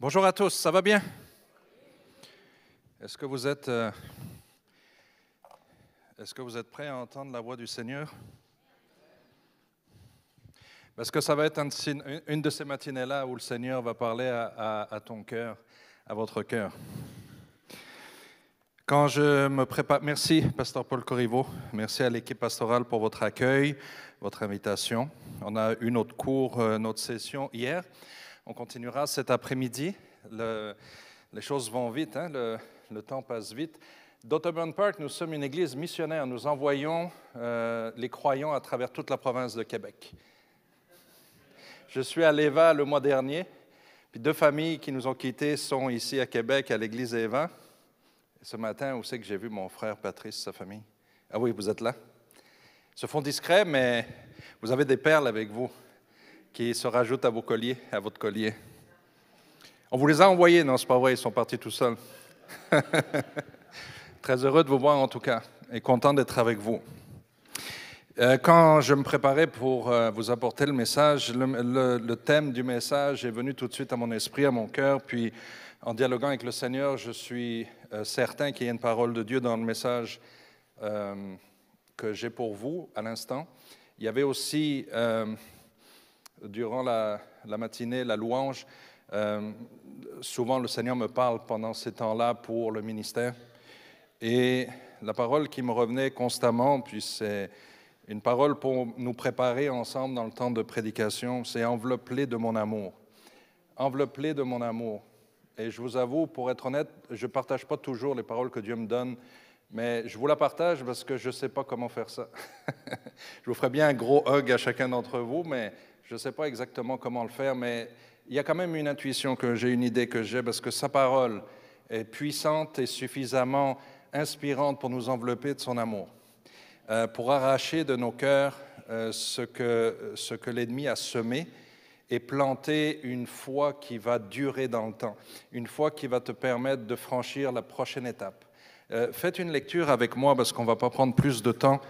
Bonjour à tous, ça va bien? Est-ce que vous êtes, euh, est-ce que vous êtes prêts à entendre la voix du Seigneur? Parce que ça va être un- une de ces matinées-là où le Seigneur va parler à, à- à ton cœur, à votre cœur. Quand je me prépare, merci Pasteur Paul Corriveau, merci à l'équipe pastorale pour votre accueil, votre invitation. On a eu notre cours, euh, notre session hier. On continuera cet après-midi. Le- les choses vont vite, hein, le, temps passe vite. D'Autauburn Park, nous sommes une église missionnaire. Nous envoyons euh, les croyants à travers toute la province de Québec. Je suis à l'Eva le mois dernier, puis deux familles qui nous ont quittés sont ici à Québec, à l'église Eva. Ce matin, où c'est que j'ai vu mon frère Patrice, sa famille? Ah oui, vous êtes là. Ils se font discrets, mais vous avez des perles avec vous qui se rajoutent à vos colliers, à votre collier. On vous les a envoyés, non, c'est pas vrai, ils sont partis tout seuls. Très heureux de vous voir en tout cas et content d'être avec vous. Euh, Quand je me préparais pour euh, vous apporter le message, le, thème du message est venu tout de suite à mon esprit, à mon cœur, puis en dialoguant avec le Seigneur, je suis euh, certain qu'il y a une parole de Dieu dans le message que j'ai pour vous à l'instant. Il y avait aussi, durant la, matinée, la louange. Euh, souvent, le Seigneur me parle pendant ces temps-là pour le ministère. Et la parole qui me revenait constamment, puis c'est une parole pour nous préparer ensemble dans le temps de prédication, c'est enveloppé de mon amour. Enveloppé de mon amour. Et je vous avoue, pour être honnête, je ne partage pas toujours les paroles que Dieu me donne, mais je vous la partage parce que je ne sais pas comment faire ça. je vous ferai bien un gros hug à chacun d'entre vous, mais je ne sais pas exactement comment le faire, mais il y a quand même une intuition que j'ai, une idée que j'ai, parce que sa parole est puissante et suffisamment inspirante pour nous envelopper de son amour, euh, pour arracher de nos cœurs euh, ce que, l'ennemi a semé et planter une foi qui va durer dans le temps, une foi qui va te permettre de franchir la prochaine étape. Euh, faites une lecture avec moi parce qu'on ne va pas prendre plus de temps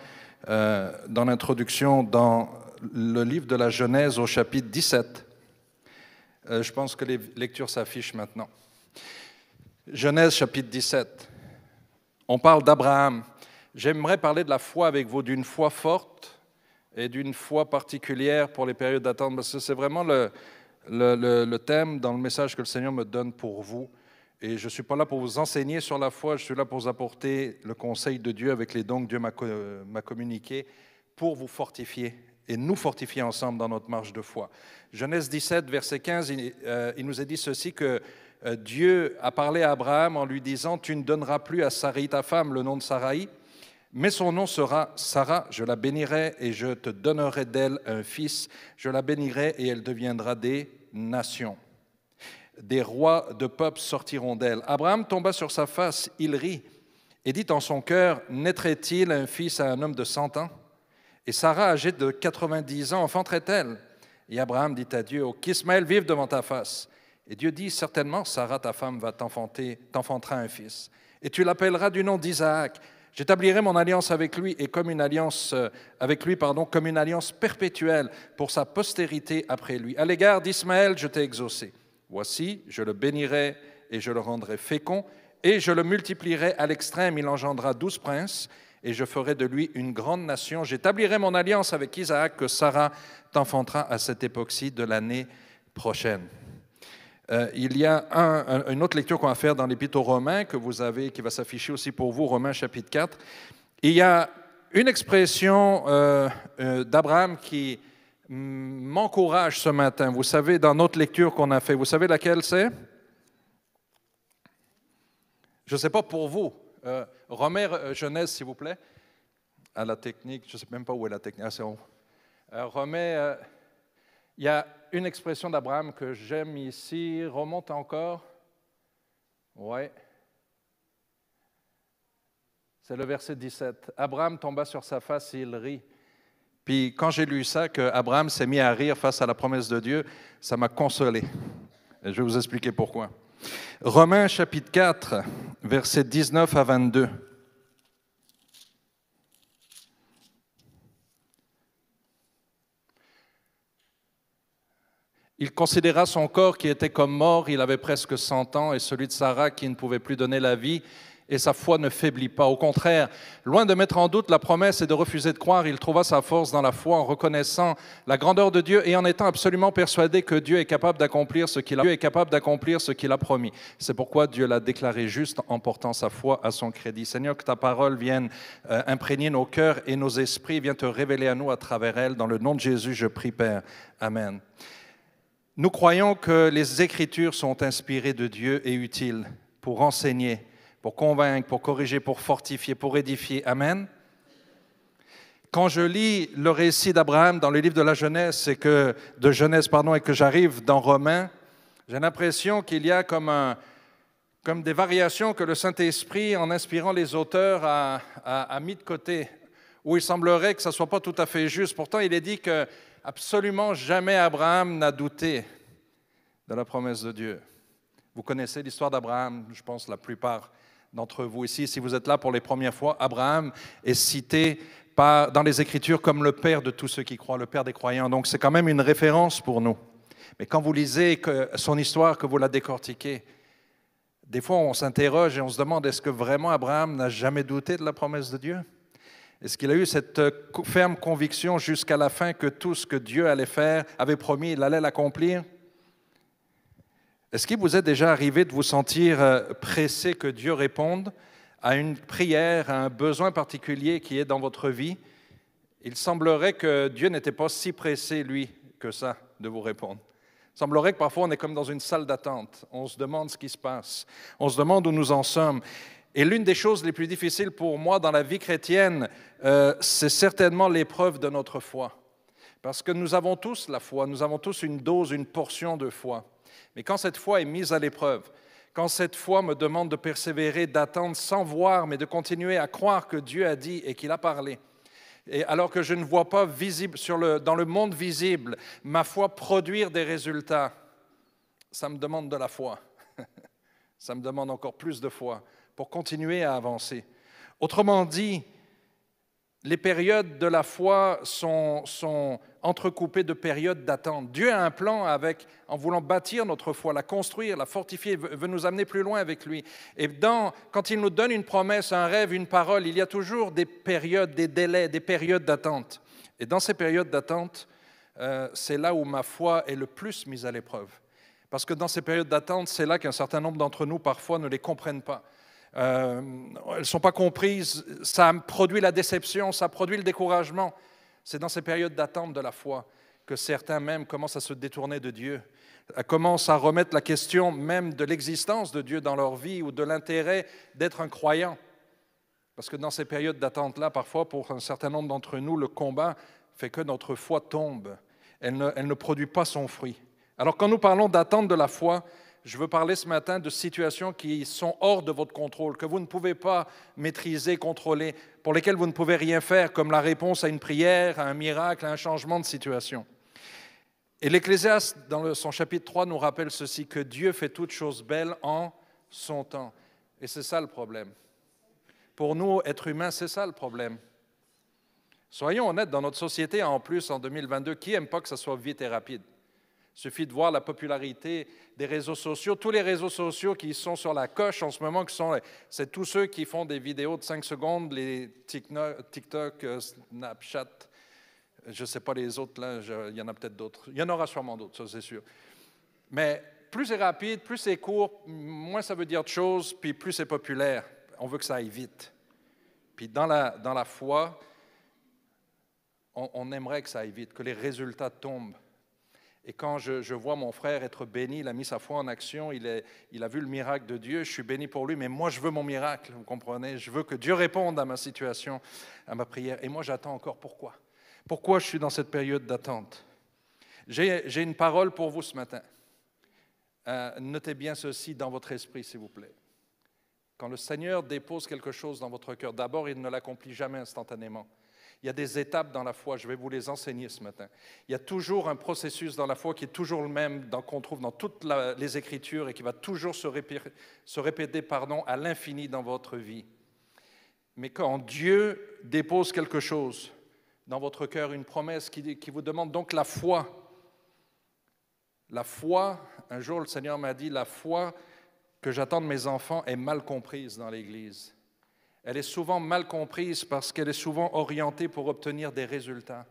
dans l'introduction le livre de la Genèse au chapitre 17. Euh, je pense que les lectures s'affichent maintenant. Genèse chapitre 17. On parle d'Abraham. J'aimerais parler de la foi avec vous, d'une foi forte et d'une foi particulière pour les périodes d'attente, parce que c'est vraiment le, le- thème dans le message que le Seigneur me donne pour vous. Et je ne suis pas là pour vous enseigner sur la foi, je suis là pour vous apporter le conseil de Dieu avec les dons que Dieu m'a communiqués pour vous fortifier et nous fortifier ensemble dans notre marche de foi. Genèse 17, verset 15, il, euh, il nous est dit ceci que euh, Dieu a parlé à Abraham en lui disant, tu ne donneras plus à Sarai ta femme le nom de Sarai, mais son nom sera Sarah, je la bénirai et je te donnerai d'elle un fils, je la bénirai et elle deviendra des nations. Des rois de peuples sortiront d'elle. Abraham tomba sur sa face, il rit et dit en son cœur, naîtrait-il un fils à un homme de cent ans? Et Sarah, âgée de 90 ans, enfanterait-elle Et Abraham dit à Dieu, oh, qu'Ismaël vive devant ta face. Et Dieu dit, certainement, Sarah, ta femme, va t'enfanter, t'enfantera un fils. Et tu l'appelleras du nom d'Isaac. J'établirai mon alliance avec lui et comme une alliance euh, comme une alliance perpétuelle pour sa postérité après lui. À l'égard d'Ismaël, je t'ai exaucé. Voici, je le bénirai et je le rendrai fécond et je le multiplierai à l'extrême. Il engendra douze princes et je ferai de lui une grande nation. J'établirai mon alliance avec Isaac que Sarah t'enfantera à cette époque-ci de l'année prochaine. Euh, il y a un- un- une autre lecture qu'on va faire dans l'Épître aux Romains que vous avez, qui va s'afficher aussi pour vous, Romains chapitre 4. Il y a une expression euh, euh, d'Abraham qui m'encourage ce matin. Vous savez, dans notre lecture qu'on a fait, vous savez laquelle c'est? Je ne sais pas pour vous. Euh, Romains euh, Genèse, s'il vous plaît. À la technique, je ne sais même pas où est la technique. Ah, c'est haut. Euh, euh, il y a une expression d'Abraham que j'aime ici. Remonte encore. Oui. C'est le verset 17. Abraham tomba sur sa face et il rit. Puis quand j'ai lu ça, que Abraham s'est mis à rire face à la promesse de Dieu, ça m'a consolé. Et je vais vous expliquer pourquoi. Romains chapitre 4, versets 19 à 22. Il considéra son corps qui était comme mort, il avait presque 100 ans, et celui de Sarah qui ne pouvait plus donner la vie, et sa foi ne faiblit pas. Au contraire, loin de mettre en doute la promesse et de refuser de croire, il trouva sa force dans la foi en reconnaissant la grandeur de Dieu et en étant absolument persuadé que Dieu est capable d'accomplir ce qu'il a, promis. C'est pourquoi Dieu l'a déclaré juste en portant sa foi à son crédit. Seigneur, que ta parole vienne euh, imprégner nos cœurs et nos esprits, vienne te révéler à nous à travers elle. Dans le nom de Jésus, je prie, Père. Amen. Nous croyons que les Écritures sont inspirées de Dieu et utiles pour enseigner, pour convaincre, pour corriger, pour fortifier, pour édifier. Amen. Quand je lis le récit d'Abraham dans le livre de la Genèse, et que, de Genèse pardon, et que j'arrive dans Romains, j'ai l'impression qu'il y a comme, des variations que le Saint-Esprit, en inspirant les auteurs, a, a, mis de côté, où il semblerait que ça ne soit pas tout à fait juste. Pourtant, il est dit que absolument jamais Abraham n'a douté de la promesse de Dieu. Vous connaissez l'histoire d'Abraham, je pense la plupart d'entre vous ici. Si vous êtes là pour les premières fois, Abraham est cité dans les Écritures comme le père de tous ceux qui croient, le père des croyants. Donc c'est quand même une référence pour nous. Mais quand vous lisez son histoire, que vous la décortiquez, des fois on s'interroge et on se demande est-ce que vraiment Abraham n'a jamais douté de la promesse de Dieu? Est-ce qu'il a eu cette euh, ferme conviction jusqu'à la fin que tout ce que Dieu allait faire, avait promis, il allait l'accomplir? Est-ce qu'il vous est déjà arrivé de vous sentir euh, pressé que Dieu réponde à une prière, à un besoin particulier qui est dans votre vie? Il semblerait que Dieu n'était pas si pressé, lui, que ça, de vous répondre. Il semblerait que parfois on est comme dans une salle d'attente. On se demande ce qui se passe. On se demande où nous en sommes. Et l'une des choses les plus difficiles pour moi dans la vie chrétienne, euh, c'est certainement l'épreuve de notre foi. Parce que nous avons tous la foi, nous avons tous une dose, une portion de foi. Mais quand cette foi est mise à l'épreuve, quand cette foi me demande de persévérer, d'attendre sans voir, mais de continuer à croire que Dieu a dit et qu'il a parlé, et alors que je ne vois pas visible dans le monde visible ma foi produire des résultats, ça me demande de la foi. ça me demande encore plus de foi pour continuer à avancer. Autrement dit, les périodes de la foi sont, sont entrecoupées de périodes d'attente. Dieu a un plan avec, en voulant bâtir notre foi, la construire, la fortifier, veut nous amener plus loin avec lui. Et quand il nous donne une promesse, un rêve, une parole, il y a toujours des périodes, des délais, des périodes d'attente. Et dans ces périodes d'attente, euh, c'est là où ma foi est le plus mise à l'épreuve. Parce que dans ces périodes d'attente, c'est là qu'un certain nombre d'entre nous, parfois, ne les comprennent pas. Euh, elles ne sont pas comprises, ça produit la déception, ça produit le découragement. C'est dans ces périodes d'attente de la foi que certains même commencent à se détourner de Dieu, commencent à remettre la question même de l'existence de Dieu dans leur vie ou de l'intérêt d'être un croyant. Parce que dans ces périodes d'attente-là, parfois, pour un certain nombre d'entre nous, le combat fait que notre foi tombe. Elle ne, elle ne produit pas son fruit. Alors quand nous parlons d'attente de la foi, je veux parler ce matin de situations qui sont hors de votre contrôle, que vous ne pouvez pas maîtriser, contrôler, pour lesquelles vous ne pouvez rien faire, comme la réponse à une prière, à un miracle, à un changement de situation. Et l'Ecclésiaste, dans son chapitre 3, nous rappelle ceci, que Dieu fait toutes choses belles en son temps. Et c'est ça le problème. Pour nous, êtres humains, c'est ça le problème. Soyons honnêtes, dans notre société, en plus, en 2022, qui n'aime pas que ça soit vite et rapide? Il suffit de voir la popularité des réseaux sociaux. Tous les réseaux sociaux qui sont sur la coche en ce moment, c'est tous ceux qui font des vidéos de 5 secondes, les TikTok, euh, Snapchat, je ne sais pas les autres, là, il y en a peut-être d'autres. Il y en aura sûrement d'autres, ça c'est sûr. Mais plus c'est rapide, plus c'est court, moins ça veut dire de choses, puis plus c'est populaire. On veut que ça aille vite. Puis dans la, dans la foi, on aimerait que ça aille vite, que les résultats tombent. Et quand je, vois mon frère être béni, il a mis sa foi en action, il, a vu le miracle de Dieu, je suis béni pour lui, mais moi je veux mon miracle, vous comprenez? Je veux que Dieu réponde à ma situation, à ma prière. Et moi j'attends encore pourquoi? Pourquoi je suis dans cette période d'attente? J'ai une parole pour vous ce matin. Euh, notez bien ceci dans votre esprit, s'il vous plaît. Quand le Seigneur dépose quelque chose dans votre cœur, d'abord, il ne l'accomplit jamais instantanément. Il y a des étapes dans la foi, je vais vous les enseigner ce matin. Il y a toujours un processus dans la foi qui est toujours le même, qu'on trouve dans toutes les Écritures et qui va toujours se répéter, pardon, à l'infini dans votre vie. Mais quand Dieu dépose quelque chose dans votre cœur, une promesse qui, qui vous demande donc la foi, La foi, un jour le Seigneur m'a dit, la foi que j'attends de mes enfants est mal comprise dans l'Église. Elle est souvent mal comprise parce qu'elle est souvent orientée pour obtenir des résultats.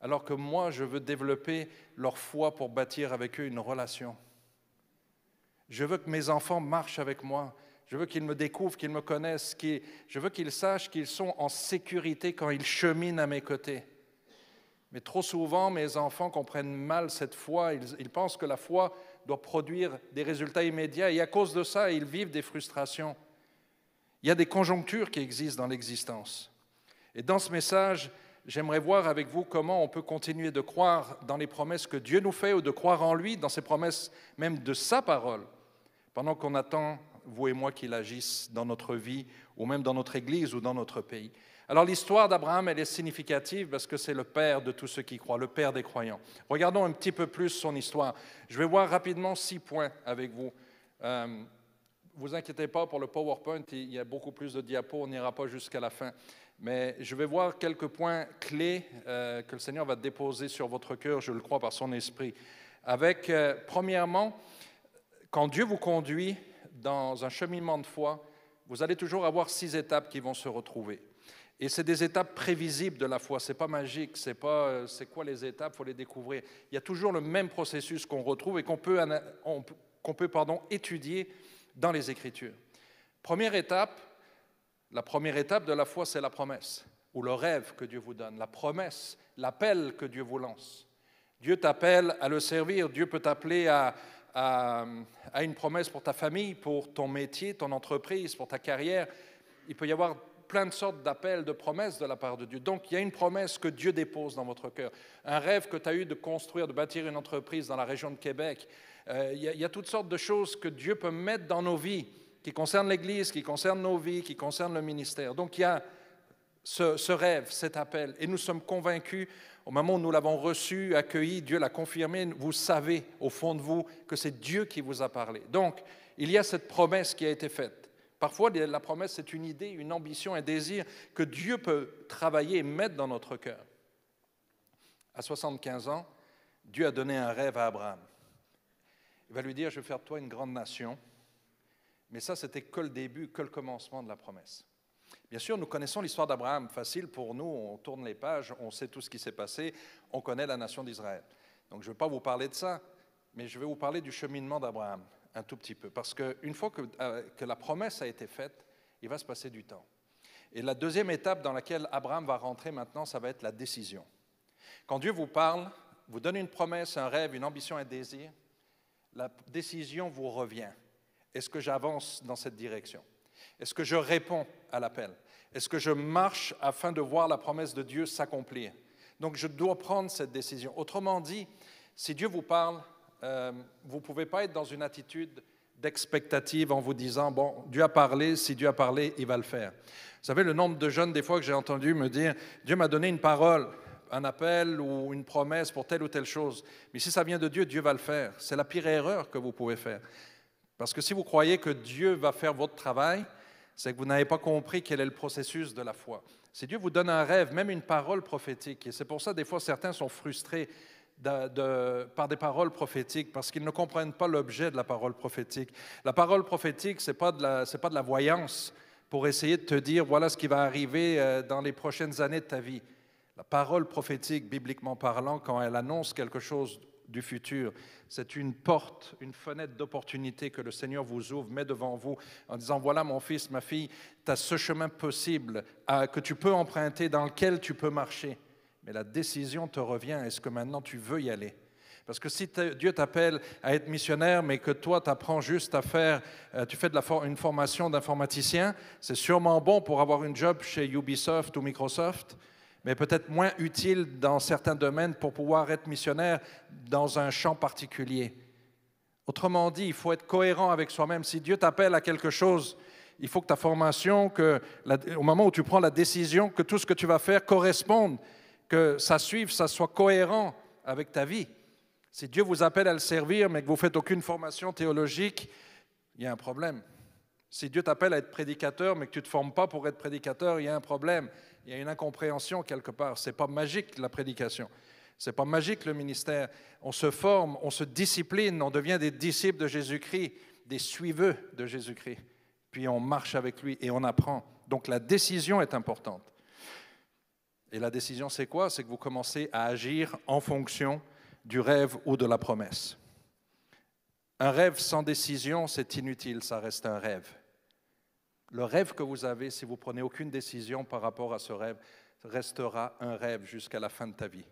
Alors que moi, je veux développer leur foi pour bâtir avec eux une relation. Je veux que mes enfants marchent avec moi. Je veux qu'ils me découvrent, qu'ils me connaissent. Je veux qu'ils sachent qu'ils sont en sécurité quand ils cheminent à mes côtés. Mais trop souvent, mes enfants comprennent mal cette foi. Ils, pensent que la foi doit produire des résultats immédiats et à cause de ça, ils vivent des frustrations. Il y a des conjonctures qui existent dans l'existence. Et dans ce message, j'aimerais voir avec vous comment on peut continuer de croire dans les promesses que Dieu nous fait ou de croire en lui, dans ses promesses même de sa parole, pendant qu'on attend, vous et moi, qu'il agisse dans notre vie ou même dans notre Église ou dans notre pays. Alors l'histoire d'Abraham, elle est significative parce que c'est le père de tous ceux qui croient, le père des croyants. Regardons un petit peu plus son histoire. Je vais voir rapidement six points avec vous. Euh, vous inquiétez pas pour le PowerPoint, il y a beaucoup plus de diapos, on n'ira pas jusqu'à la fin. Mais je vais voir quelques points clés euh, que le Seigneur va déposer sur votre cœur, je le crois, par son esprit. Avec, euh, premièrement, quand Dieu vous conduit dans un cheminement de foi, vous allez toujours avoir six étapes qui vont se retrouver. Et c'est des étapes prévisibles de la foi. C'est pas magique. C'est pas euh, c'est quoi les étapes. Faut les découvrir. Il y a toujours le même processus qu'on retrouve et qu'on peut peut pardon étudier dans les Écritures. Première étape. La première étape de la foi, c'est la promesse ou le rêve que Dieu vous donne, la promesse, l'appel que Dieu vous lance. Dieu t'appelle à le servir. Dieu peut t'appeler à, une promesse pour ta famille, pour ton métier, ton entreprise, pour ta carrière. Il peut y avoir plein de sortes d'appels, de promesses de la part de Dieu. Donc il y a une promesse que Dieu dépose dans votre cœur, un rêve que tu as eu de construire, de bâtir une entreprise dans la région de Québec. Euh, il, y a, toutes sortes de choses que Dieu peut mettre dans nos vies, qui concernent l'Église, qui concernent nos vies, qui concernent le ministère. Donc il y a ce, ce rêve, cet appel, et nous sommes convaincus, au moment où nous l'avons reçu, accueilli, Dieu l'a confirmé, vous savez au fond de vous que c'est Dieu qui vous a parlé. Donc il y a cette promesse qui a été faite. Parfois, la promesse, c'est une idée, une ambition, un désir que Dieu peut travailler et mettre dans notre cœur. À 75 ans, Dieu a donné un rêve à Abraham. Il va lui dire, je vais faire de toi une grande nation. Mais ça, c'était que le début, que le commencement de la promesse. Bien sûr, nous connaissons l'histoire d'Abraham. Facile pour nous, on tourne les pages, on sait tout ce qui s'est passé, on connaît la nation d'Israël. Donc je ne vais pas vous parler de ça, mais je vais vous parler du cheminement d'Abraham un tout petit peu, parce qu'une fois euh, que, la promesse a été faite, il va se passer du temps. Et la deuxième étape dans laquelle Abraham va rentrer maintenant, ça va être la décision. Quand Dieu vous parle, vous donne une promesse, un rêve, une ambition, un désir, la décision vous revient. Est-ce que j'avance dans cette direction? Est-ce que je réponds à l'appel? Est-ce que je marche afin de voir la promesse de Dieu s'accomplir? Donc je dois prendre cette décision. Autrement dit, si Dieu vous parle, euh, vous ne pouvez pas être dans une attitude d'expectative en vous disant, bon, Dieu a parlé, si Dieu a parlé, il va le faire. Vous savez, le nombre de jeunes, des fois, que j'ai entendu me dire, Dieu m'a donné une parole, un appel ou une promesse pour telle ou telle chose. Mais si ça vient de Dieu, Dieu va le faire. C'est la pire erreur que vous pouvez faire. Parce que si vous croyez que Dieu va faire votre travail, c'est que vous n'avez pas compris quel est le processus de la foi. Si Dieu vous donne un rêve, même une parole prophétique, et c'est pour ça des fois certains sont frustrés par des paroles prophétiques parce qu'ils ne comprennent pas l'objet de la parole prophétique. La parole prophétique, ce n'est pas, de la, pas de la voyance pour essayer de te dire voilà ce qui va arriver euh, dans les prochaines années de ta vie. La parole prophétique, bibliquement parlant, quand elle annonce quelque chose du futur, c'est une porte, une fenêtre d'opportunité que le Seigneur vous ouvre, met devant vous, en disant, voilà mon fils, ma fille, tu as ce chemin possible que tu peux emprunter, dans lequel tu peux marcher. Mais la décision te revient. Est-ce que maintenant tu veux y aller? Parce que si Dieu t'appelle à être missionnaire, mais que toi, tu apprends juste à faire, euh, tu fais de la une formation d'informaticien, c'est sûrement bon pour avoir une job chez Ubisoft ou Microsoft, mais peut-être moins utile dans certains domaines pour pouvoir être missionnaire dans un champ particulier. Autrement dit, il faut être cohérent avec soi-même. Si Dieu t'appelle à quelque chose, il faut que ta formation, que au moment où tu prends la décision, que tout ce que tu vas faire corresponde que ça suive, ça soit cohérent avec ta vie. Si Dieu vous appelle à le servir, mais que vous ne faites aucune formation théologique, il y a un problème. Si Dieu t'appelle à être prédicateur, mais que tu ne te formes pas pour être prédicateur, il y a un problème. Il y a une incompréhension quelque part. Ce n'est pas magique la prédication. C'est pas magique le ministère. On se forme, on se discipline, on devient des disciples de Jésus-Christ, des suiveux de Jésus-Christ. Puis on marche avec lui et on apprend. Donc la décision est importante. Et la décision, c'est quoi? C'est que vous commencez à agir en fonction du rêve ou de la promesse. Un rêve sans décision, c'est inutile, ça reste un rêve. Le rêve que vous avez, si vous prenez aucune décision par rapport à ce rêve, restera un rêve jusqu'à la fin de ta vie.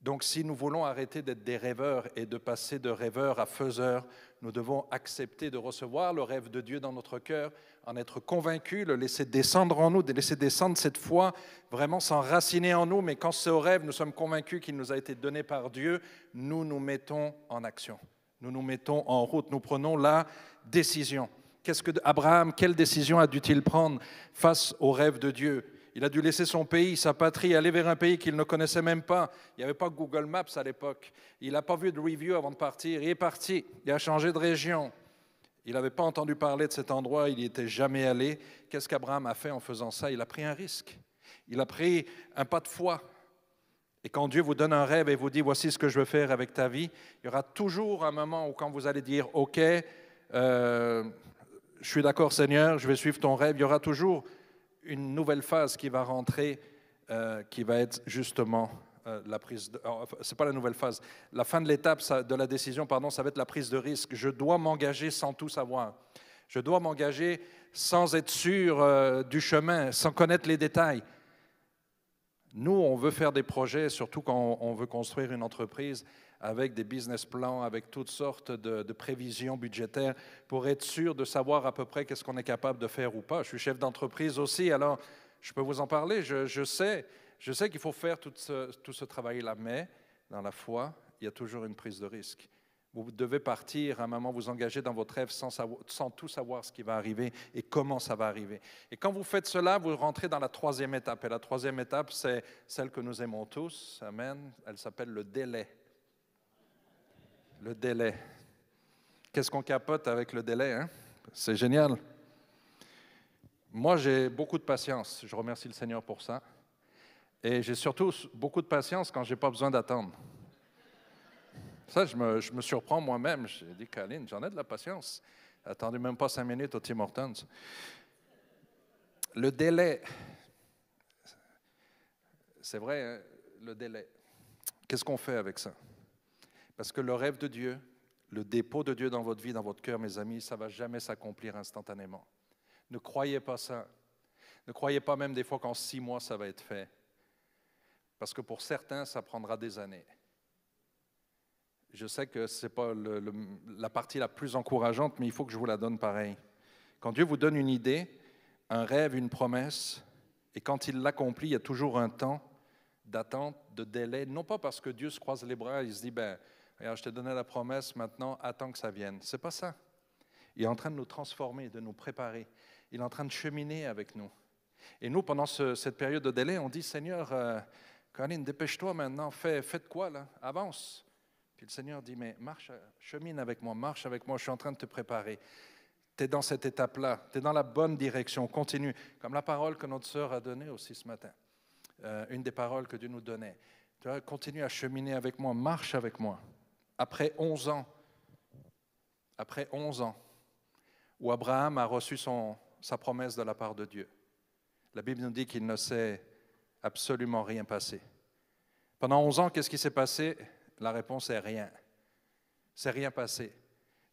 Donc si nous voulons arrêter d'être des rêveurs et de passer de rêveurs à faiseurs, nous devons accepter de recevoir le rêve de Dieu dans notre cœur, en être convaincus, le laisser descendre en nous, de laisser descendre cette foi, vraiment s'enraciner en nous. Mais quand c'est au rêve, nous sommes convaincus qu'il nous a été donné par Dieu, nous nous mettons en action. Nous nous mettons en route, nous prenons la décision. Qu'est-ce que Abraham, quelle décision a dû-il prendre face au rêve de Dieu? Il a dû laisser son pays, sa patrie, aller vers un pays qu'il ne connaissait même pas. Il n'y avait pas Google Maps à l'époque. Il n'a pas vu de review avant de partir. Il est parti. Il a changé de région. Il n'avait pas entendu parler de cet endroit. Il n'y était jamais allé. Qu'est-ce qu'Abraham a fait en faisant ça? Il a pris un risque. Il a pris un pas de foi. Et quand Dieu vous donne un rêve et vous dit voici ce que je veux faire avec ta vie, il y aura toujours un moment où quand vous allez dire OK, euh, je suis d'accord Seigneur, je vais suivre ton rêve, il y aura toujours une nouvelle phase qui va rentrer, euh, qui va être justement euh, la prise. De, c'est pas la nouvelle phase. La fin de l'étape de la décision, pardon, ça va être la prise de risque. Je dois m'engager sans tout savoir. Je dois m'engager sans être sûr euh, du chemin, sans connaître les détails. Nous, on veut faire des projets, surtout quand on veut construire une entreprise avec des business plans, avec toutes sortes de, prévisions budgétaires pour être sûr de savoir à peu près qu'est-ce qu'on est capable de faire ou pas. Je suis chef d'entreprise aussi, alors je peux vous en parler. Je, sais, je sais qu'il faut faire tout ce, travail-là, mais dans la foi, il y a toujours une prise de risque. Vous devez partir à un moment, vous engager dans votre rêve sans, tout savoir ce qui va arriver et comment ça va arriver. Et quand vous faites cela, vous rentrez dans la troisième étape. Et la troisième étape, c'est celle que nous aimons tous. Amen. Elle s'appelle le délai le délai. Qu'est-ce qu'on capote avec le délai? Hein? C'est génial. Moi, j'ai beaucoup de patience. Je remercie le Seigneur pour ça. Et j'ai surtout beaucoup de patience quand je n'ai pas besoin d'attendre. Ça, je me, surprends moi-même. J'ai dit, Caline, j'en ai de la patience. Attendez même pas cinq minutes au Tim Hortons. Le délai, c'est vrai, hein, le délai. Qu'est-ce qu'on fait avec ça? Parce que le rêve de Dieu, le dépôt de Dieu dans votre vie, dans votre cœur, mes amis, ça ne va jamais s'accomplir instantanément. Ne croyez pas ça. Ne croyez pas même des fois qu'en six mois, ça va être fait. Parce que pour certains, ça prendra des années. Je sais que ce n'est pas la partie la plus encourageante, mais il faut que je vous la donne pareil. Quand Dieu vous donne une idée, un rêve, une promesse, et quand il l'accomplit, il y a toujours un temps d'attente, de délai, non pas parce que Dieu se croise les bras, il se dit, ben, je t'ai donné la promesse, maintenant attends que ça vienne. C'est pas ça. Il est en train de nous transformer, de nous préparer. Il est en train de cheminer avec nous. Et nous, pendant cette période de délai, on dit Seigneur, euh, dépêche-toi maintenant, fais, de quoi là? Avance. Puis le Seigneur dit Mais marche, chemine avec moi, marche avec moi, je suis en train de te préparer. Tu es dans cette étape-là, tu es dans la bonne direction, continue. Comme la parole que notre sœur a donnée aussi ce matin, euh, une des paroles que Dieu nous donnait. Tu vois, continue à cheminer avec moi, marche avec moi après 11 ans, après 11 ans, où Abraham a reçu sa promesse de la part de Dieu. La Bible nous dit qu'il ne s'est absolument rien passé. Pendant 11 ans, qu'est-ce qui s'est passé? La réponse est rien. C'est rien passé.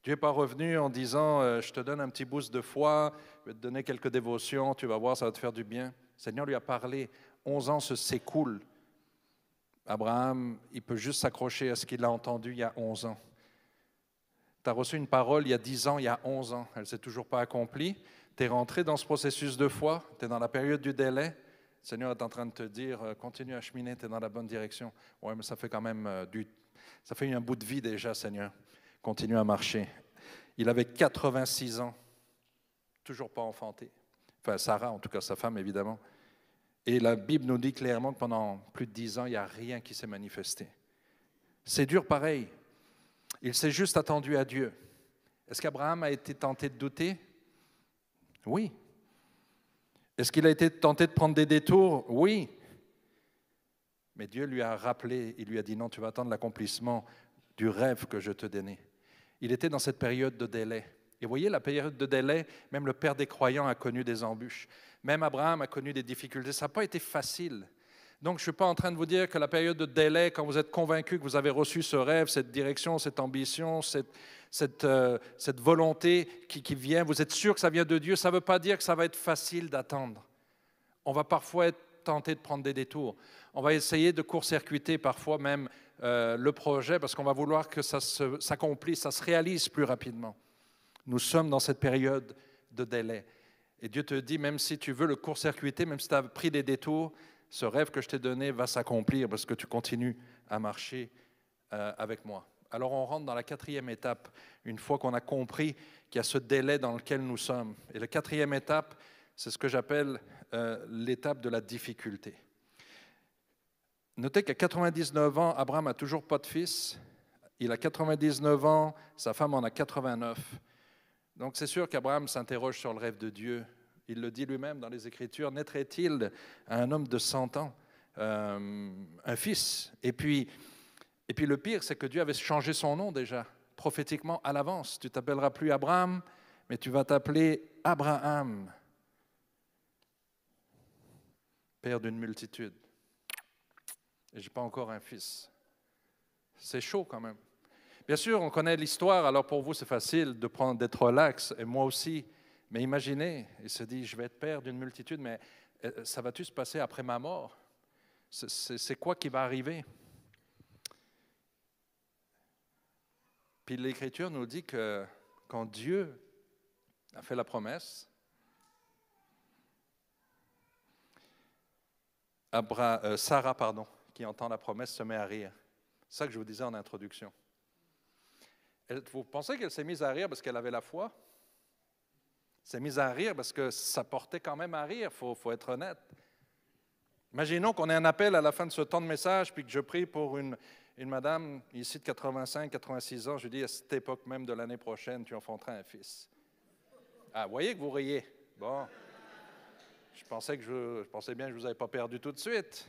Dieu n'est pas revenu en disant euh, Je te donne un petit boost de foi, je vais te donner quelques dévotions, tu vas voir, ça va te faire du bien. Seigneur lui a parlé. 11 ans se s'écoulent Abraham, il peut juste s'accrocher à ce qu'il a entendu il y a 11 ans. Tu as reçu une parole il y a 10 ans, il y a 11 ans, elle ne s'est toujours pas accomplie. Tu es rentré dans ce processus de foi, tu es dans la période du délai. Seigneur est en train de te dire, euh, continue à cheminer, tu es dans la bonne direction. Oui, mais ça fait quand même euh, du... Ça fait un bout de vie déjà, Seigneur. Continue à marcher. Il avait 86 ans, toujours pas enfanté. Enfin, Sarah, en tout cas, sa femme, évidemment. Et la Bible nous dit clairement que pendant plus de dix ans, il n'y a rien qui s'est manifesté. C'est dur pareil. Il s'est juste attendu à Dieu. Est-ce qu'Abraham a été tenté de douter? Oui. Est-ce qu'il a été tenté de prendre des détours? Oui. Mais Dieu lui a rappelé, il lui a dit non, tu vas attendre l'accomplissement du rêve que je te donnais. Il était dans cette période de délai. Et vous voyez, la période de délai, même le Père des croyants a connu des embûches. Même Abraham a connu des difficultés. Ça n'a pas été facile. Donc, je ne suis pas en train de vous dire que la période de délai, quand vous êtes convaincu que vous avez reçu ce rêve, cette direction, cette ambition, cette, cette, euh, cette volonté qui, qui, vient, vous êtes sûr que ça vient de Dieu, ça ne veut pas dire que ça va être facile d'attendre. On va parfois être tenté de prendre des détours. On va essayer de court-circuiter parfois même euh, le projet parce qu'on va vouloir que ça s'accomplisse, ça se réalise plus rapidement. Nous sommes dans cette période de délai. Et Dieu te dit, même si tu veux le court-circuiter, même si tu as pris des détours, ce rêve que je t'ai donné va s'accomplir parce que tu continues à marcher euh, avec moi. Alors on rentre dans la quatrième étape, une fois qu'on a compris qu'il y a ce délai dans lequel nous sommes. Et la quatrième étape, c'est ce que j'appelle euh, l'étape de la difficulté. Notez qu'à 99 ans, Abraham n'a toujours pas de fils. Il a 99 ans, sa femme en a 89. Donc c'est sûr qu'Abraham s'interroge sur le rêve de Dieu. Il le dit lui-même dans les Écritures, naîtrait-il un homme de 100 ans euh, un fils? Et puis, et puis le pire, c'est que Dieu avait changé son nom déjà, prophétiquement à l'avance. Tu t'appelleras plus Abraham, mais tu vas t'appeler Abraham, père d'une multitude. Et je n'ai pas encore un fils. C'est chaud quand même. Bien sûr, on connaît l'histoire, alors pour vous, c'est facile de prendre d'être relax, et moi aussi. Mais imaginez, il se dit, je vais être père d'une multitude, mais euh, ça va-tu se passer après ma mort? C'est quoi qui va arriver? Puis l'Écriture nous dit que quand Dieu a fait la promesse, euh, Sarah, pardon, qui entend la promesse, se met à rire. C'est ça que je vous disais en introduction. Vous pensez qu'elle s'est mise à rire parce qu'elle avait la foi? Elle s'est mise à rire parce que ça portait quand même à rire, il faut, être honnête. Imaginons qu'on ait un appel à la fin de ce temps de message, puis que je prie pour une, une madame ici de 85, 86 ans. Je dis à cette époque même de l'année prochaine, tu enfanteras un fils. Ah, vous voyez que vous riez. Bon. Je pensais, que je, je pensais bien que je ne vous avais pas perdu tout de suite.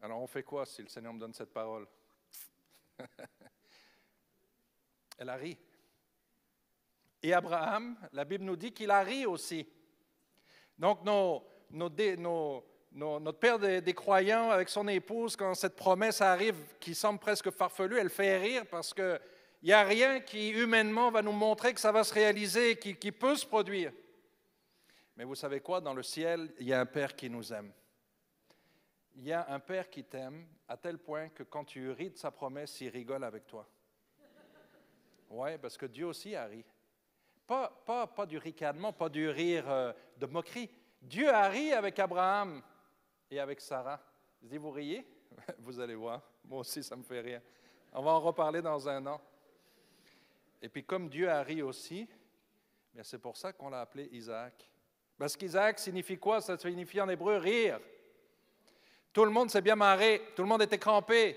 Alors on fait quoi si le Seigneur me donne cette parole? Elle a ri. Et Abraham, la Bible nous dit qu'il a ri aussi. Donc, notre père des, croyants, avec son épouse, quand cette promesse arrive, qui semble presque farfelue, elle fait rire parce qu'il n'y a rien qui, humainement, va nous montrer que ça va se réaliser, qui, qui peut se produire. Mais vous savez quoi? Dans le ciel, il y a un Père qui nous aime. Il y a un Père qui t'aime à tel point que quand tu ris de sa promesse, il rigole avec toi. Oui, parce que Dieu aussi a ri. Pas, pas, pas du ricanement, pas du rire euh, de moquerie. Dieu a ri avec Abraham et avec Sarah. Je vous riez? Vous allez voir. Moi aussi, ça me fait rire. On va en reparler dans un an. Et puis, comme Dieu a ri aussi, c'est pour ça qu'on l'a appelé Isaac. Parce qu'Isaac signifie quoi? Ça signifie en hébreu rire. Tout le monde s'est bien marré, tout le monde était crampé.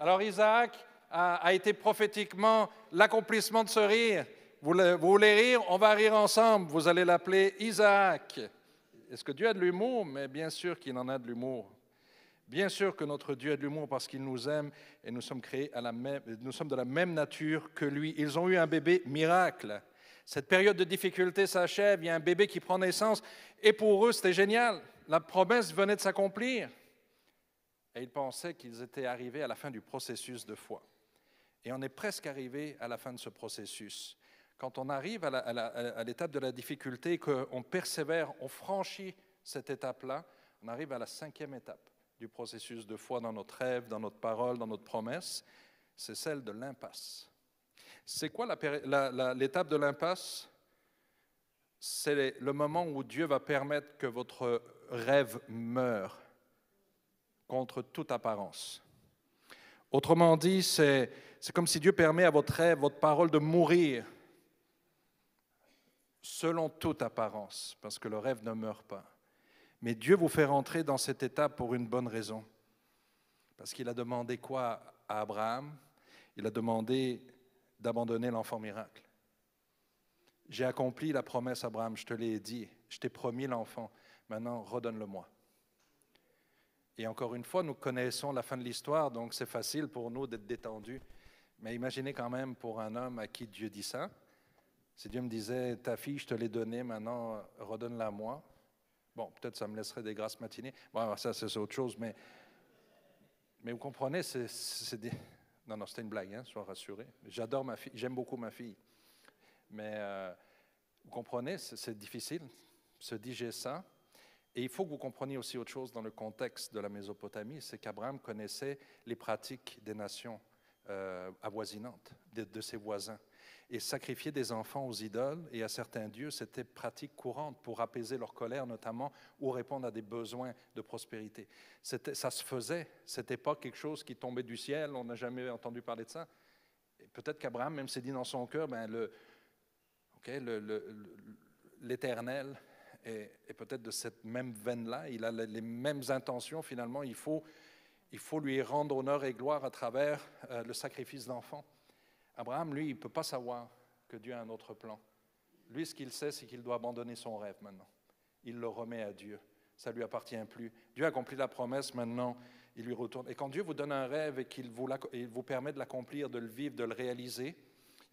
Alors Isaac a, été prophétiquement l'accomplissement de ce rire. Vous, voulez rire? On va rire ensemble. Vous allez l'appeler Isaac. Est-ce que Dieu a de l'humour? Mais bien sûr qu'il en a de l'humour. Bien sûr que notre Dieu a de l'humour parce qu'il nous aime et nous sommes créés à la même, nous sommes de la même nature que lui. Ils ont eu un bébé miracle. Cette période de difficulté s'achève, il y a un bébé qui prend naissance et pour eux c'était génial. La promesse venait de s'accomplir et ils pensaient qu'ils étaient arrivés à la fin du processus de foi. Et on est presque arrivé à la fin de ce processus. Quand on arrive à l'étape de la difficulté, qu'on persévère, on franchit cette étape-là, on arrive à la cinquième étape du processus de foi dans notre rêve, dans notre parole, dans notre promesse, c'est celle de l'impasse. C'est quoi l'étape de l'impasse? C'est le moment où Dieu va permettre que votre rêve meure contre toute apparence. Autrement dit, c'est comme si Dieu permet à votre rêve, votre parole de mourir selon toute apparence, parce que le rêve ne meurt pas. Mais Dieu vous fait rentrer dans cette étape pour une bonne raison. Parce qu'il a demandé quoi à Abraham? Il a demandé d'abandonner l'enfant miracle. J'ai accompli la promesse, Abraham, je te l'ai dit, je t'ai promis l'enfant, maintenant redonne-le-moi. Et encore une fois, nous connaissons la fin de l'histoire, donc c'est facile pour nous d'être détendus. Mais imaginez quand même pour un homme à qui Dieu dit ça, si Dieu me disait, ta fille, je te l'ai donnée, maintenant redonne-la à moi, bon, peut-être ça me laisserait des grâces matinées. Bon, ça c'est autre chose, mais, mais vous comprenez, c'est. Non, non, c'était une blague, hein, sois rassuré. J'adore ma fille, j'aime beaucoup ma fille. Mais euh, vous comprenez, c'est difficile, se diger ça. Et il faut que vous compreniez aussi autre chose dans le contexte de la Mésopotamie, c'est qu'Abraham connaissait les pratiques des nations euh, avoisinantes, de, ses voisins. Et sacrifier des enfants aux idoles et à certains dieux, c'était pratique courante pour apaiser leur colère notamment ou répondre à des besoins de prospérité. Ça se faisait, ce n'était pas quelque chose qui tombait du ciel, on n'a jamais entendu parler de ça. Peut-être qu'Abraham même s'est dit dans son cœur, ben le, l'Éternel et, peut-être de cette même veine-là, il a les mêmes intentions finalement, il faut, il faut lui rendre honneur et gloire à travers euh, le sacrifice d'enfants. Abraham, lui, il ne peut pas savoir que Dieu a un autre plan. Lui, ce qu'il sait, c'est qu'il doit abandonner son rêve maintenant. Il le remet à Dieu. Ça ne lui appartient plus. Dieu a accompli la promesse, maintenant, il lui retourne. Et quand Dieu vous donne un rêve et qu'il vous, vous permet de l'accomplir, de le vivre, de le réaliser,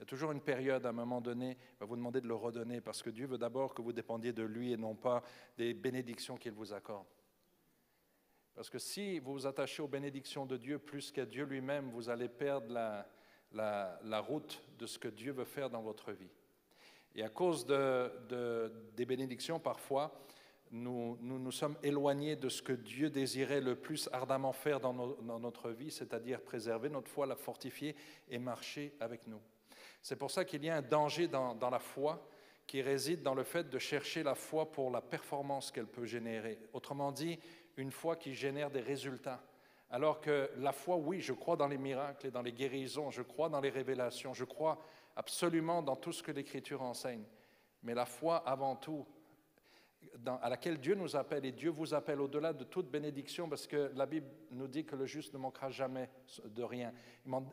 il y a toujours une période, à un moment donné, il va vous demander de le redonner parce que Dieu veut d'abord que vous dépendiez de lui et non pas des bénédictions qu'il vous accorde. Parce que si vous vous attachez aux bénédictions de Dieu plus qu'à Dieu lui-même, vous allez perdre la, route de ce que Dieu veut faire dans votre vie. Et à cause de, des bénédictions, parfois, nous, nous, sommes éloignés de ce que Dieu désirait le plus ardemment faire dans notre vie, c'est-à-dire préserver notre foi, la fortifier et marcher avec nous. C'est pour ça qu'il y a un danger dans, la foi qui réside dans le fait de chercher la foi pour la performance qu'elle peut générer. Autrement dit, une foi qui génère des résultats. Alors que la foi, oui, je crois dans les miracles et dans les guérisons, je crois dans les révélations, je crois absolument dans tout ce que l'Écriture enseigne. Mais la foi, avant tout, à laquelle Dieu nous appelle, et Dieu vous appelle au-delà de toute bénédiction, parce que la Bible nous dit que le juste ne manquera jamais de rien.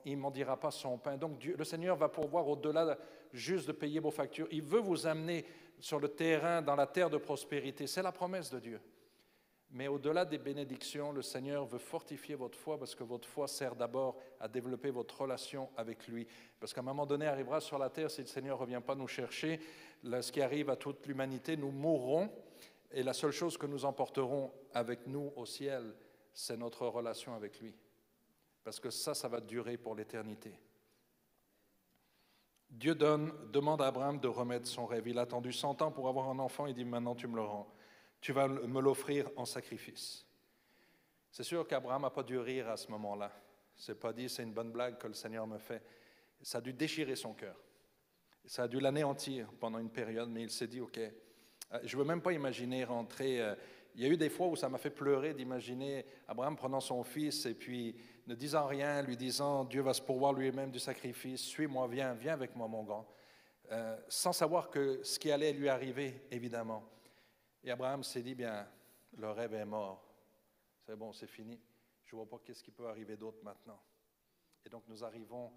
Il ne dira pas son pain. Donc le Seigneur va pourvoir au-delà juste de payer vos factures. Il veut vous amener sur le terrain, dans la terre de prospérité. C'est la promesse de Dieu. Mais au-delà des bénédictions, le Seigneur veut fortifier votre foi parce que votre foi sert d'abord à développer votre relation avec lui. Parce qu'à un moment donné arrivera sur la terre, si le Seigneur ne revient pas nous chercher, ce qui arrive à toute l'humanité, nous mourrons et la seule chose que nous emporterons avec nous au ciel, c'est notre relation avec lui. Parce que ça, ça va durer pour l'éternité. Dieu demande à Abraham de remettre son rêve. Il a attendu 100 ans pour avoir un enfant, il dit maintenant tu me le rends tu vas me l'offrir en sacrifice. C'est sûr qu'Abraham n'a pas dû rire à ce moment-là. C'est pas dit c'est une bonne blague que le Seigneur me fait. Ça a dû déchirer son cœur. Ça a dû l'anéantir pendant une période, mais il s'est dit, OK, euh, je ne veux même pas imaginer rentrer. Euh, il y a eu des fois où ça m'a fait pleurer d'imaginer Abraham prenant son fils et puis ne disant rien, lui disant, Dieu va se pourvoir lui-même du sacrifice, suis-moi, viens, viens avec moi, mon grand, euh, sans savoir que ce qui allait lui arriver, évidemment. Et Abraham s'est dit, bien, le rêve est mort. C'est bon, c'est fini. Je ne vois pas qu'est-ce qui peut arriver d'autre maintenant. Et donc nous arrivons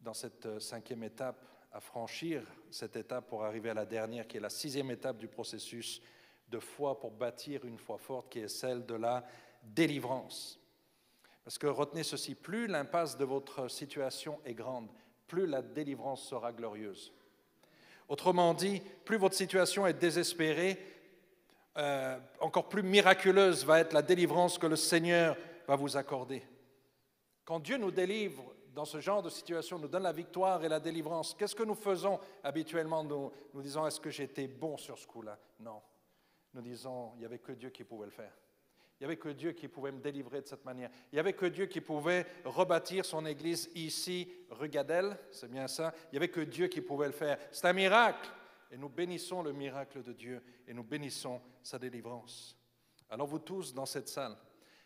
dans cette cinquième étape à franchir cette étape pour arriver à la dernière, qui est la sixième étape du processus de foi pour bâtir une foi forte, qui est celle de la délivrance. Parce que retenez ceci, plus l'impasse de votre situation est grande, plus la délivrance sera glorieuse. Autrement dit, plus votre situation est désespérée, euh, encore plus miraculeuse va être la délivrance que le Seigneur va vous accorder. Quand Dieu nous délivre dans ce genre de situation, nous donne la victoire et la délivrance, qu'est-ce que nous faisons habituellement? Nous, nous disons, est-ce que j'étais bon sur ce coup-là? Non. Nous disons, il n'y avait que Dieu qui pouvait le faire. Il n'y avait que Dieu qui pouvait me délivrer de cette manière. Il n'y avait que Dieu qui pouvait rebâtir son Église ici, Regadel, c'est bien ça. Il n'y avait que Dieu qui pouvait le faire. C'est un miracle. Et nous bénissons le miracle de Dieu et nous bénissons sa délivrance. Alors vous tous dans cette salle,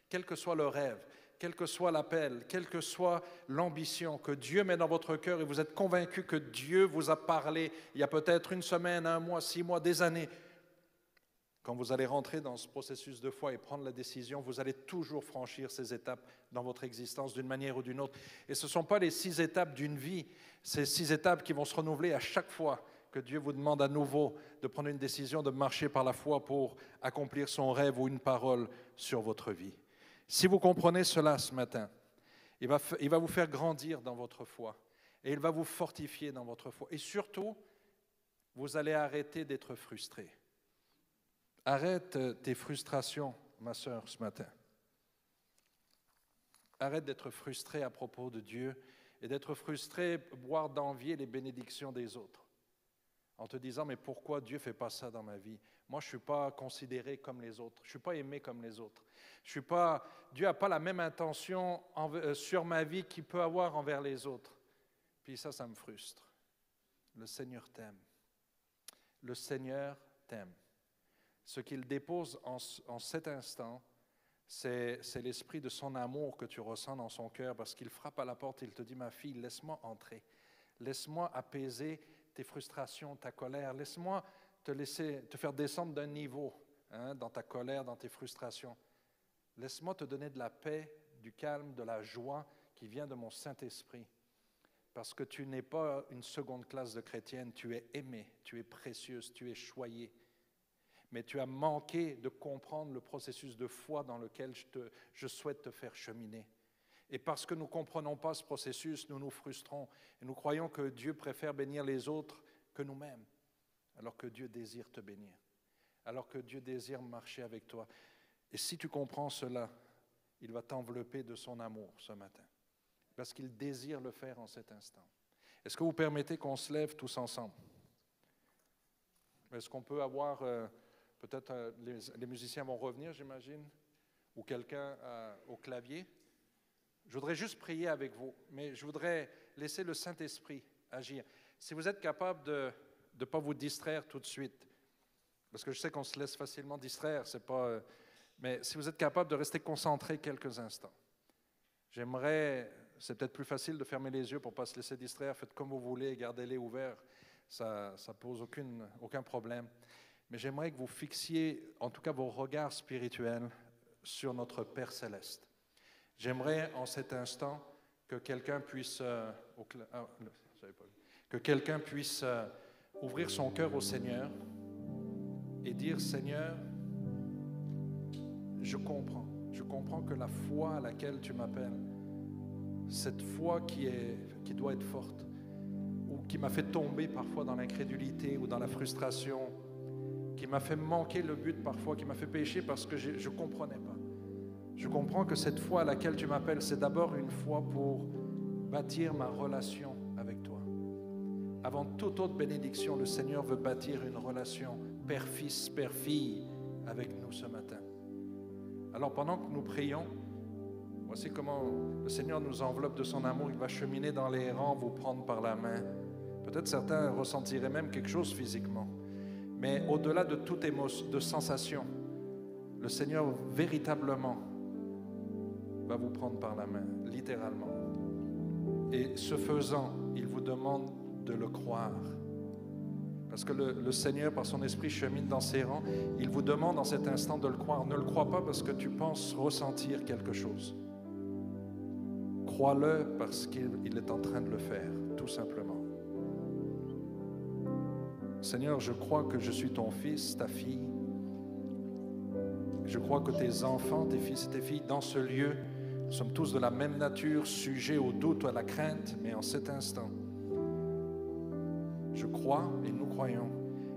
quel que soit le rêve, quel que soit l'appel, quelle que soit l'ambition que Dieu met dans votre cœur et vous êtes convaincu que Dieu vous a parlé il y a peut-être une semaine, un mois, six mois, des années, quand vous allez rentrer dans ce processus de foi et prendre la décision, vous allez toujours franchir ces étapes dans votre existence d'une manière ou d'une autre. Et ce ne sont pas les six étapes d'une vie, ces six étapes qui vont se renouveler à chaque fois que Dieu vous demande à nouveau de prendre une décision, de marcher par la foi pour accomplir son rêve ou une parole sur votre vie. Si vous comprenez cela ce matin, il va, vous faire grandir dans votre foi et il va vous fortifier dans votre foi. Et surtout, vous allez arrêter d'être frustré. Arrête euh, tes frustrations, ma soeur, ce matin. Arrête d'être frustré à propos de Dieu et d'être frustré, voire d'envier les bénédictions des autres. En te disant, mais pourquoi Dieu ne fait pas ça dans ma vie? Moi, je ne suis pas considéré comme les autres. Je ne suis pas aimé comme les autres. Je suis pas, Dieu n'a pas la même intention euh, sur ma vie qu'il peut avoir envers les autres. Puis ça, ça me frustre. Le Seigneur t'aime. Le Seigneur t'aime. Ce qu'il dépose en, en cet instant, c'est l'esprit de son amour que tu ressens dans son cœur parce qu'il frappe à la porte, il te dit, ma fille, laisse-moi entrer. Laisse-moi apaiser tes frustrations, ta colère. Laisse-moi te laisser te faire descendre d'un niveau hein, dans ta colère, dans tes frustrations. Laisse-moi te donner de la paix, du calme, de la joie qui vient de mon Saint-Esprit. Parce que tu n'es pas une seconde classe de chrétienne, tu es aimée, tu es précieuse, tu es choyée mais tu as manqué de comprendre le processus de foi dans lequel je, souhaite te faire cheminer. Et parce que nous ne comprenons pas ce processus, nous nous frustrons et nous croyons que Dieu préfère bénir les autres que nous-mêmes, alors que Dieu désire te bénir, alors que Dieu désire marcher avec toi. Et si tu comprends cela, il va t'envelopper de son amour ce matin, parce qu'il désire le faire en cet instant. Est-ce que vous permettez qu'on se lève tous ensemble? Est-ce qu'on peut avoir... Euh, Peut-être euh, les, musiciens vont revenir, j'imagine, ou quelqu'un euh, au clavier? Je voudrais juste prier avec vous, mais je voudrais laisser le Saint-Esprit agir. Si vous êtes capable de ne pas vous distraire tout de suite, parce que je sais qu'on se laisse facilement distraire, c'est pas. Euh, mais si vous êtes capable de rester concentré quelques instants, j'aimerais. C'est peut-être plus facile de fermer les yeux pour ne pas se laisser distraire. Faites comme vous voulez, gardez-les ouverts. Ça ne pose aucun problème mais j'aimerais que vous fixiez en tout cas vos regards spirituels sur notre Père céleste. J'aimerais en cet instant que quelqu'un puisse, euh, ah, euh, ouvrir son cœur au Seigneur et dire Seigneur, je comprends, je comprends que la foi à laquelle tu m'appelles, cette foi qui, est, qui doit être forte, ou qui m'a fait tomber parfois dans l'incrédulité ou dans la frustration, qui m'a fait manquer le but parfois, qui m'a fait pécher parce que je ne comprenais pas. Je comprends que cette foi à laquelle tu m'appelles, c'est d'abord une foi pour bâtir ma relation avec toi. Avant toute autre bénédiction, le Seigneur veut bâtir une relation père-fils, père-fille avec nous ce matin. Alors pendant que nous prions, voici comment le Seigneur nous enveloppe de son amour. Il va cheminer dans les rangs, vous prendre par la main. Peut-être certains ressentiraient même quelque chose physiquement. Mais au-delà de toute émotion, de sensation, le Seigneur véritablement va vous prendre par la main, littéralement. Et ce faisant, il vous demande de le croire. Parce que le, Seigneur, par son esprit, chemine dans ses rangs. Il vous demande en cet instant de le croire. Ne le crois pas parce que tu penses ressentir quelque chose. Crois-le parce qu'il est en train de le faire, tout simplement. Seigneur, je crois que je suis ton fils, ta fille. Je crois que tes enfants, tes fils et tes filles, dans ce lieu, sommes tous de la même nature, sujets au doute, à la crainte, mais en cet instant, je crois et nous croyons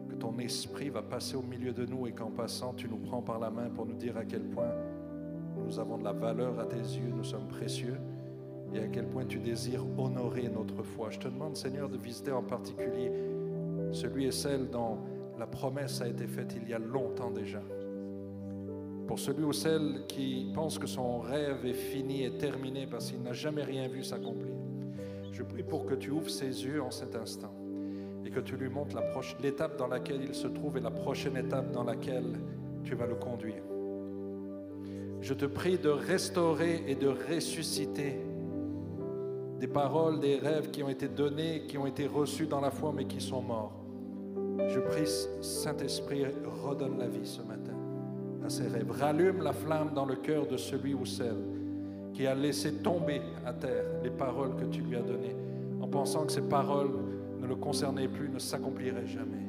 que ton esprit va passer au milieu de nous et qu'en passant, tu nous prends par la main pour nous dire à quel point nous avons de la valeur à tes yeux, nous sommes précieux et à quel point tu désires honorer notre foi. Je te demande, Seigneur, de visiter en particulier celui et celle dont la promesse a été faite il y a longtemps déjà. Pour celui ou celle qui pense que son rêve est fini et terminé parce qu'il n'a jamais rien vu s'accomplir. Je prie pour que tu ouvres ses yeux en cet instant et que tu lui montres l'étape dans laquelle il se trouve et la prochaine étape dans laquelle tu vas le conduire. Je te prie de restaurer et de ressusciter des paroles, des rêves qui ont été donnés, qui ont été reçus dans la foi, mais qui sont morts. Je prie, Saint-Esprit, redonne la vie ce matin à. Rallume la flamme dans le cœur de celui ou celle qui a laissé tomber à terre les paroles que tu lui as données, en pensant que ces paroles ne le concernaient plus, ne s'accompliraient jamais.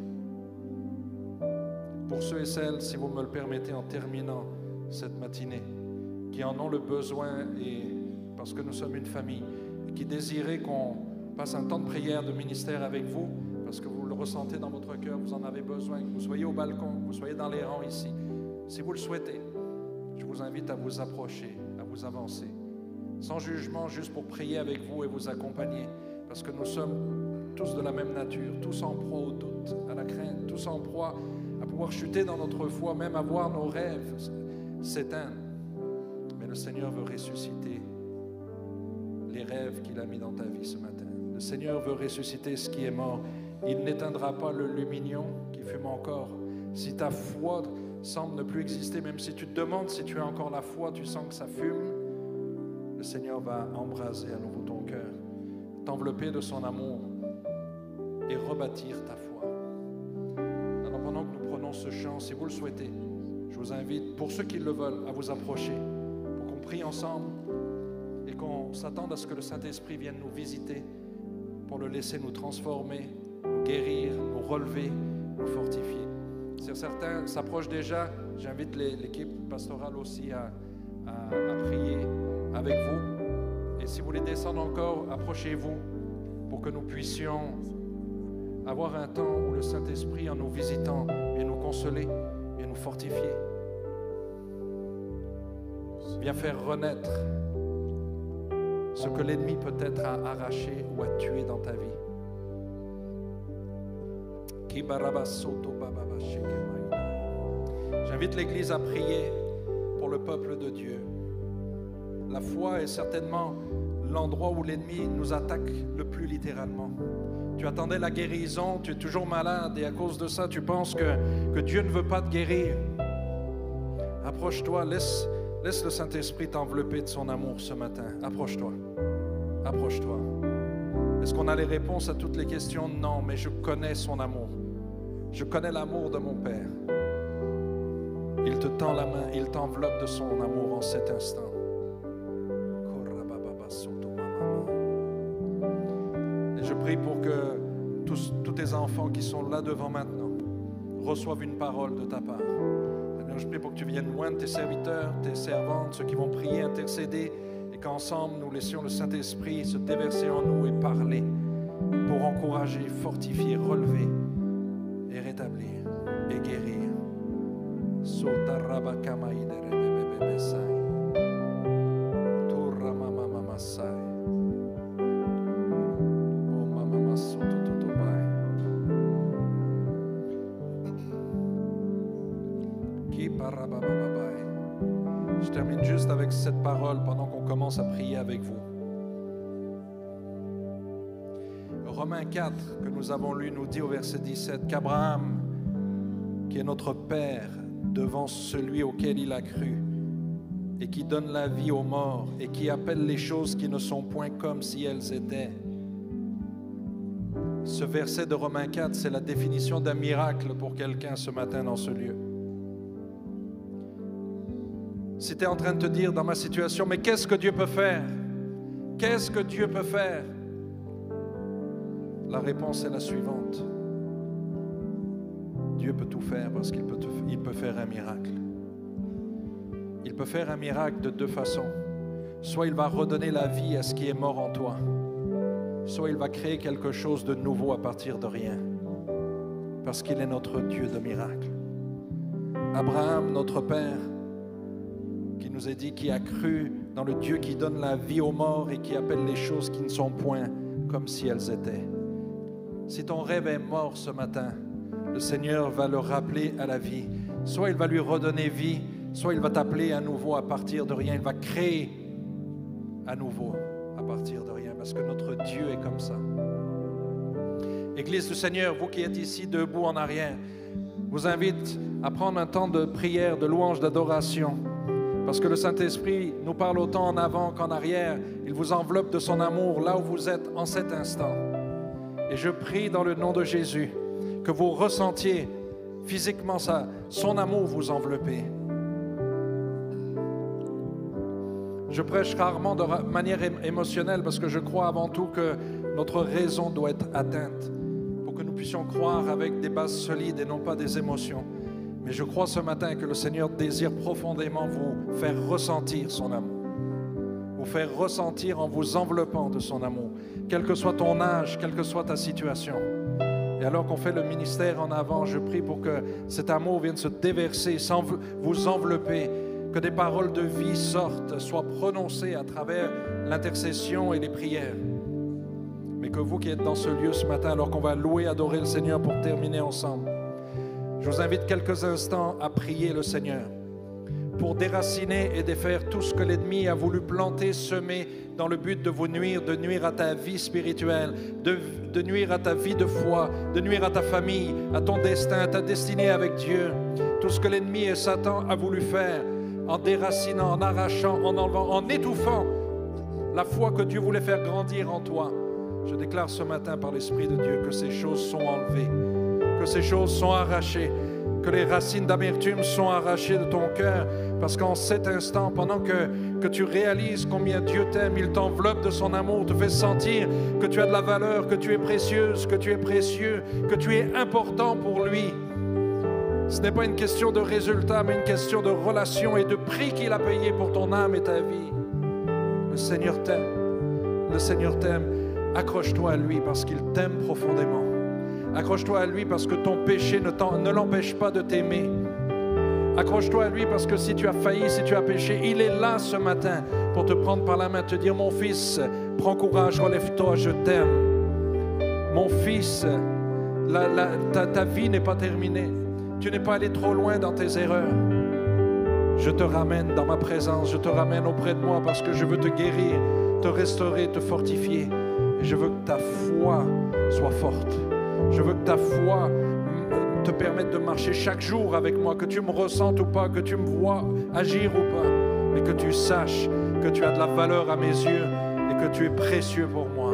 Pour ceux et celles, si vous me le permettez, en terminant cette matinée, qui en ont le besoin et parce que nous sommes une famille, qui désiraient qu'on passe un temps de prière, de ministère avec vous, parce que vous le ressentez dans votre cœur, vous en avez besoin, que vous soyez au balcon, que vous soyez dans les rangs ici. Si vous le souhaitez, je vous invite à vous approcher, à vous avancer, sans jugement, juste pour prier avec vous et vous accompagner, parce que nous sommes tous de la même nature, tous en proie au doute, à la crainte, tous en proie à pouvoir chuter dans notre foi, même à voir nos rêves s'éteindre. Mais le Seigneur veut ressusciter les rêves qu'il a mis dans ta vie ce matin. Le Seigneur veut ressusciter ce qui est mort. Il n'éteindra pas le lumignon qui fume encore. Si ta foi semble ne plus exister, même si tu te demandes si tu as encore la foi, tu sens que ça fume, le Seigneur va embraser à nouveau ton cœur, t'envelopper de son amour et rebâtir ta foi. Alors pendant que nous prenons ce chant, si vous le souhaitez, je vous invite, pour ceux qui le veulent, à vous approcher, pour qu'on prie ensemble et qu'on s'attende à ce que le Saint-Esprit vienne nous visiter pour le laisser nous transformer, nous guérir, nous relever, nous fortifier. Si certains s'approchent déjà, j'invite l'équipe pastorale aussi à, à, prier avec vous. Et si vous voulez descendre encore, approchez-vous pour que nous puissions avoir un temps où le Saint-Esprit, en nous visitant, vient nous consoler, vient nous fortifier, vient faire renaître ce que l'ennemi peut-être a arraché ou a tué dans ta vie. J'invite l'Église à prier pour le peuple de Dieu. La foi est certainement l'endroit où l'ennemi nous attaque le plus littéralement. Tu attendais la guérison, tu es toujours malade et à cause de ça, tu penses que, que Dieu ne veut pas te guérir. Approche-toi, laisse, laisse le Saint-Esprit t'envelopper de son amour ce matin. Approche-toi. Approche-toi. Est-ce qu'on a les réponses à toutes les questions? Non, mais je connais son amour. Je connais l'amour de mon Père. Il te tend la main, il t'enveloppe de son amour en cet instant. Et je prie pour que tous, tous tes enfants qui sont là devant maintenant reçoivent une parole de ta part. je prie pour que tu viennes loin de tes serviteurs, tes servantes, ceux qui vont prier, intercéder, et qu'ensemble nous laissions le Saint-Esprit se déverser en nous et parler pour encourager, fortifier, relever rétablir et guérir. que nous avons lu nous dit au verset 17 qu'Abraham, qui est notre Père, devant celui auquel il a cru, et qui donne la vie aux morts, et qui appelle les choses qui ne sont point comme si elles étaient. Ce verset de Romains 4, c'est la définition d'un miracle pour quelqu'un ce matin dans ce lieu. Si tu es en train de te dire dans ma situation, mais qu'est-ce que Dieu peut faire? Qu'est-ce que Dieu peut faire? La réponse est la suivante. Dieu peut tout faire parce qu'il peut, faire un miracle. Il peut faire un miracle de deux façons. Soit il va redonner la vie à ce qui est mort en toi, soit il va créer quelque chose de nouveau à partir de rien, parce qu'il est notre Dieu de miracle. Abraham, notre Père, qui nous a dit, qui a cru dans le Dieu qui donne la vie aux morts et qui appelle les choses qui ne sont point comme si elles étaient. Si ton rêve est mort ce matin, le Seigneur va le rappeler à la vie. Soit il va lui redonner vie, soit il va t'appeler à nouveau à partir de rien. Il va créer à nouveau à partir de rien, parce que notre Dieu est comme ça. Église du Seigneur, vous qui êtes ici debout en arrière, vous invite à prendre un temps de prière, de louange, d'adoration. Parce que le Saint-Esprit nous parle autant en avant qu'en arrière. Il vous enveloppe de son amour là où vous êtes en cet instant. Et je prie dans le nom de Jésus que vous ressentiez physiquement ça, son amour vous envelopper. Je prêche rarement de manière émotionnelle parce que je crois avant tout que notre raison doit être atteinte pour que nous puissions croire avec des bases solides et non pas des émotions. Mais je crois ce matin que le Seigneur désire profondément vous faire ressentir son amour. Faire ressentir en vous enveloppant de son amour, quel que soit ton âge, quelle que soit ta situation. Et alors qu'on fait le ministère en avant, je prie pour que cet amour vienne se déverser, sans vous envelopper, que des paroles de vie sortent, soient prononcées à travers l'intercession et les prières. Mais que vous qui êtes dans ce lieu ce matin, alors qu'on va louer, adorer le Seigneur pour terminer ensemble, je vous invite quelques instants à prier le Seigneur pour déraciner et défaire tout ce que l'ennemi a voulu planter, semer dans le but de vous nuire, de nuire à ta vie spirituelle, de, nuire à ta vie de foi, de nuire à ta famille, à ton destin, à ta destinée avec Dieu. Tout ce que l'ennemi et Satan a voulu faire en déracinant, en arrachant, en enlevant, en étouffant la foi que Dieu voulait faire grandir en toi. Je déclare ce matin par l'Esprit de Dieu que ces choses sont enlevées que ces choses sont arrachées, que les racines d'amertume sont arrachées de ton cœur, parce qu'en cet instant, pendant que, tu réalises combien Dieu t'aime, il t'enveloppe de son amour, te fait sentir que tu as de la valeur, que tu es précieuse, que tu es précieux, que tu es important pour lui. Ce n'est pas une question de résultat, mais une question de relation et de prix qu'il a payé pour ton âme et ta vie. Le Seigneur t'aime. Le Seigneur t'aime. Accroche-toi à lui parce qu'il t'aime profondément. Accroche-toi à lui parce que ton péché ne, l'empêche pas de t'aimer. Accroche-toi à lui parce que si tu as failli, si tu as péché, il est là ce matin pour te prendre par la main, te dire, mon fils, prends courage, relève-toi, je t'aime. Mon fils, ta, ta vie n'est pas terminée. Tu n'es pas allé trop loin dans tes erreurs. Je te ramène dans ma présence, je te ramène auprès de moi parce que je veux te guérir, te restaurer, te fortifier. Et je veux que ta foi soit forte. Je veux que ta foi te permette de marcher chaque jour avec moi, que tu me ressentes ou pas, que tu me vois agir ou pas, mais que tu saches que tu as de la valeur à mes yeux et que tu es précieux pour moi.